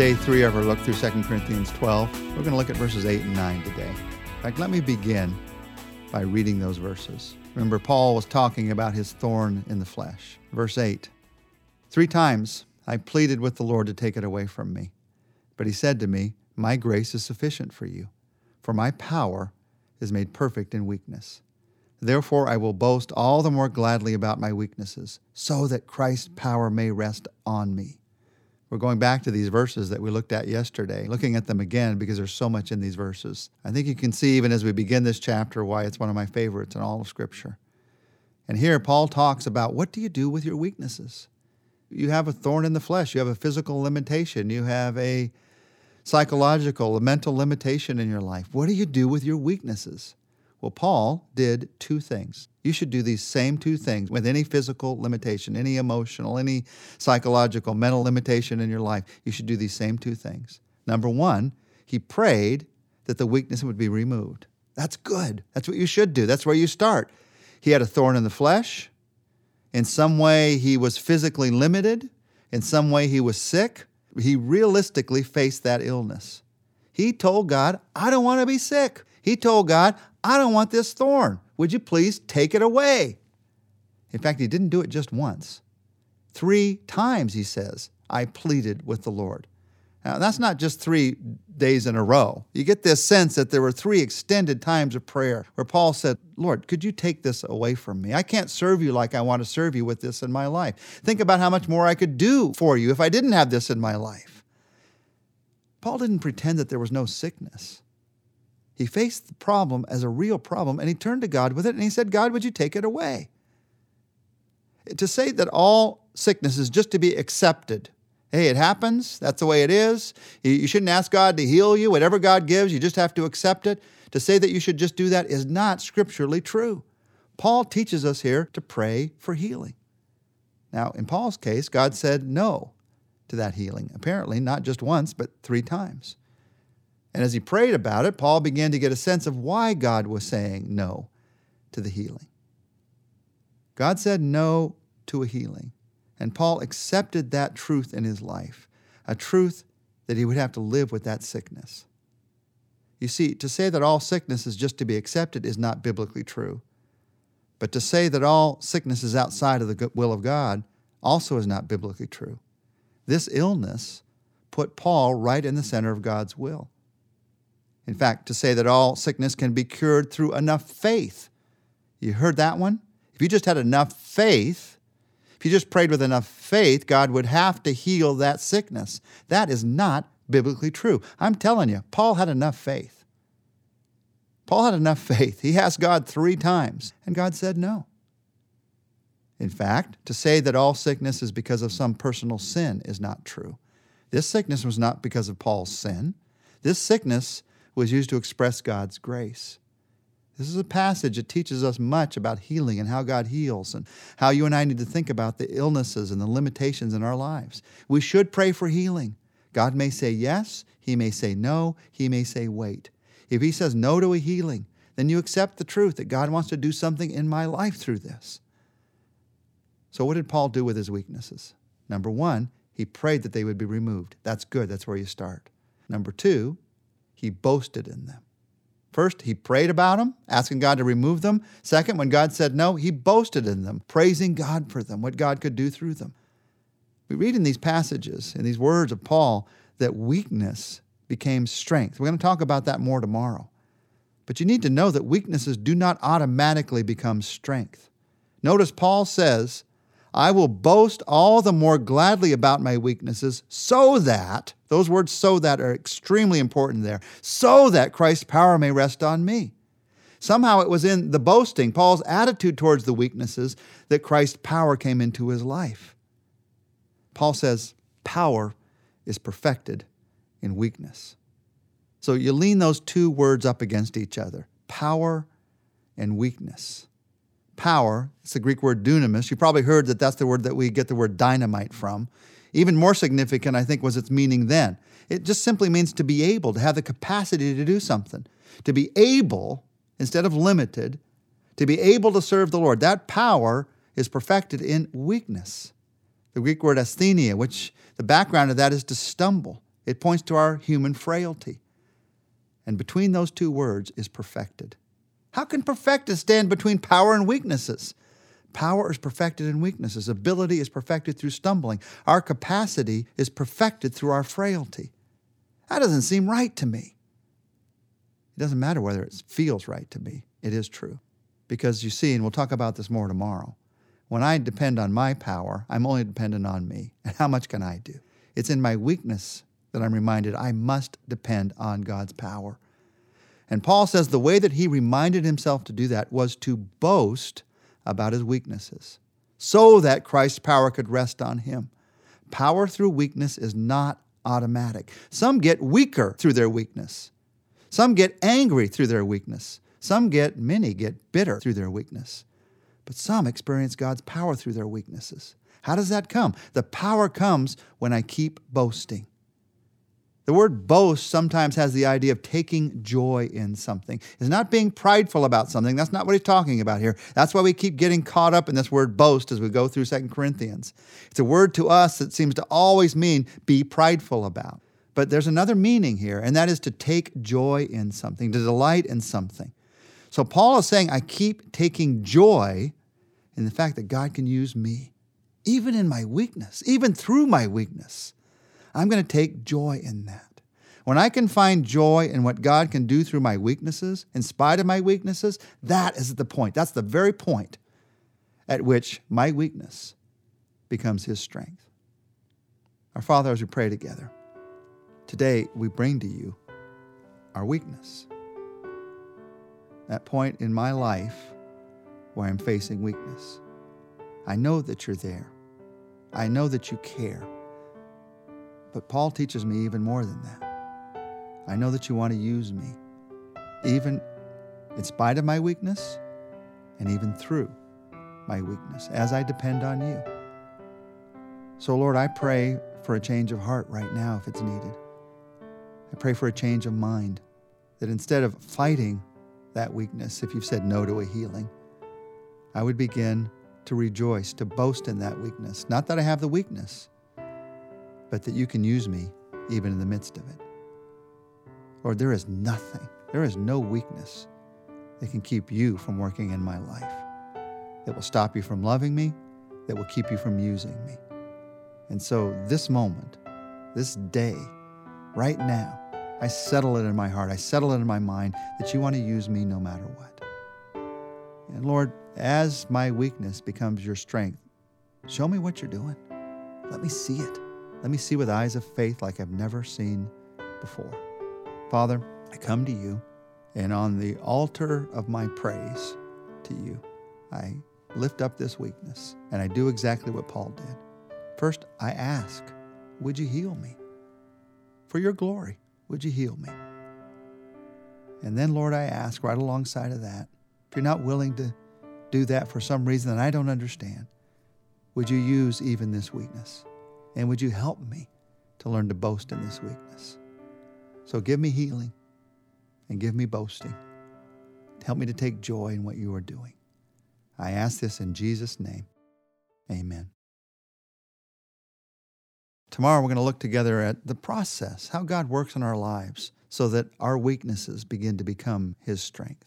day three of our look through 2 Corinthians 12. We're going to look at verses 8 and 9 today. In fact, let me begin by reading those verses. Remember, Paul was talking about his thorn in the flesh. Verse 8 Three times I pleaded with the Lord to take it away from me. But he said to me, My grace is sufficient for you, for my power is made perfect in weakness. Therefore, I will boast all the more gladly about my weaknesses, so that Christ's power may rest on me. We're going back to these verses that we looked at yesterday, looking at them again because there's so much in these verses. I think you can see, even as we begin this chapter, why it's one of my favorites in all of Scripture. And here, Paul talks about what do you do with your weaknesses? You have a thorn in the flesh, you have a physical limitation, you have a psychological, a mental limitation in your life. What do you do with your weaknesses? Well, Paul did two things. You should do these same two things with any physical limitation, any emotional, any psychological, mental limitation in your life. You should do these same two things. Number one, he prayed that the weakness would be removed. That's good. That's what you should do. That's where you start. He had a thorn in the flesh. In some way, he was physically limited. In some way, he was sick. He realistically faced that illness. He told God, I don't want to be sick. He told God, I don't want this thorn. Would you please take it away? In fact, he didn't do it just once. Three times, he says, I pleaded with the Lord. Now, that's not just three days in a row. You get this sense that there were three extended times of prayer where Paul said, Lord, could you take this away from me? I can't serve you like I want to serve you with this in my life. Think about how much more I could do for you if I didn't have this in my life. Paul didn't pretend that there was no sickness. He faced the problem as a real problem and he turned to God with it and he said, God, would you take it away? To say that all sickness is just to be accepted. Hey, it happens. That's the way it is. You shouldn't ask God to heal you. Whatever God gives, you just have to accept it. To say that you should just do that is not scripturally true. Paul teaches us here to pray for healing. Now, in Paul's case, God said no to that healing, apparently not just once, but three times. And as he prayed about it, Paul began to get a sense of why God was saying no to the healing. God said no to a healing, and Paul accepted that truth in his life, a truth that he would have to live with that sickness. You see, to say that all sickness is just to be accepted is not biblically true. But to say that all sickness is outside of the will of God also is not biblically true. This illness put Paul right in the center of God's will. In fact, to say that all sickness can be cured through enough faith. You heard that one? If you just had enough faith, if you just prayed with enough faith, God would have to heal that sickness. That is not biblically true. I'm telling you, Paul had enough faith. Paul had enough faith. He asked God three times, and God said no. In fact, to say that all sickness is because of some personal sin is not true. This sickness was not because of Paul's sin. This sickness was used to express God's grace. This is a passage that teaches us much about healing and how God heals and how you and I need to think about the illnesses and the limitations in our lives. We should pray for healing. God may say yes, He may say no, He may say wait. If He says no to a healing, then you accept the truth that God wants to do something in my life through this. So, what did Paul do with his weaknesses? Number one, he prayed that they would be removed. That's good, that's where you start. Number two, he boasted in them. First, he prayed about them, asking God to remove them. Second, when God said no, he boasted in them, praising God for them, what God could do through them. We read in these passages, in these words of Paul, that weakness became strength. We're going to talk about that more tomorrow. But you need to know that weaknesses do not automatically become strength. Notice Paul says, I will boast all the more gladly about my weaknesses so that, those words so that are extremely important there, so that Christ's power may rest on me. Somehow it was in the boasting, Paul's attitude towards the weaknesses, that Christ's power came into his life. Paul says, power is perfected in weakness. So you lean those two words up against each other power and weakness power. It's the Greek word dunamis. You probably heard that that's the word that we get the word dynamite from. Even more significant, I think, was its meaning then. It just simply means to be able, to have the capacity to do something, to be able instead of limited, to be able to serve the Lord. That power is perfected in weakness. The Greek word asthenia, which the background of that is to stumble. It points to our human frailty. And between those two words is perfected. How can perfected stand between power and weaknesses? Power is perfected in weaknesses. Ability is perfected through stumbling. Our capacity is perfected through our frailty. That doesn't seem right to me. It doesn't matter whether it feels right to me, it is true. Because you see, and we'll talk about this more tomorrow, when I depend on my power, I'm only dependent on me. And how much can I do? It's in my weakness that I'm reminded I must depend on God's power. And Paul says the way that he reminded himself to do that was to boast about his weaknesses so that Christ's power could rest on him. Power through weakness is not automatic. Some get weaker through their weakness. Some get angry through their weakness. Some get, many get bitter through their weakness. But some experience God's power through their weaknesses. How does that come? The power comes when I keep boasting. The word boast sometimes has the idea of taking joy in something. It's not being prideful about something. That's not what he's talking about here. That's why we keep getting caught up in this word boast as we go through Second Corinthians. It's a word to us that seems to always mean be prideful about. But there's another meaning here, and that is to take joy in something, to delight in something. So Paul is saying, I keep taking joy in the fact that God can use me, even in my weakness, even through my weakness. I'm going to take joy in that. When I can find joy in what God can do through my weaknesses, in spite of my weaknesses, that is the point. That's the very point at which my weakness becomes His strength. Our Father, as we pray together, today we bring to you our weakness. That point in my life where I'm facing weakness. I know that you're there. I know that you care. But Paul teaches me even more than that. I know that you want to use me, even in spite of my weakness and even through my weakness, as I depend on you. So, Lord, I pray for a change of heart right now if it's needed. I pray for a change of mind, that instead of fighting that weakness, if you've said no to a healing, I would begin to rejoice, to boast in that weakness. Not that I have the weakness, but that you can use me even in the midst of it. Lord, there is nothing, there is no weakness that can keep you from working in my life, that will stop you from loving me, that will keep you from using me. And so, this moment, this day, right now, I settle it in my heart, I settle it in my mind that you want to use me no matter what. And Lord, as my weakness becomes your strength, show me what you're doing. Let me see it. Let me see with eyes of faith like I've never seen before. Father, I come to you, and on the altar of my praise to you, I lift up this weakness, and I do exactly what Paul did. First, I ask, would you heal me? For your glory, would you heal me? And then, Lord, I ask right alongside of that, if you're not willing to do that for some reason that I don't understand, would you use even this weakness? And would you help me to learn to boast in this weakness? So give me healing and give me boasting. Help me to take joy in what you are doing. I ask this in Jesus' name. Amen. Tomorrow, we're going to look together at the process, how God works in our lives so that our weaknesses begin to become His strength.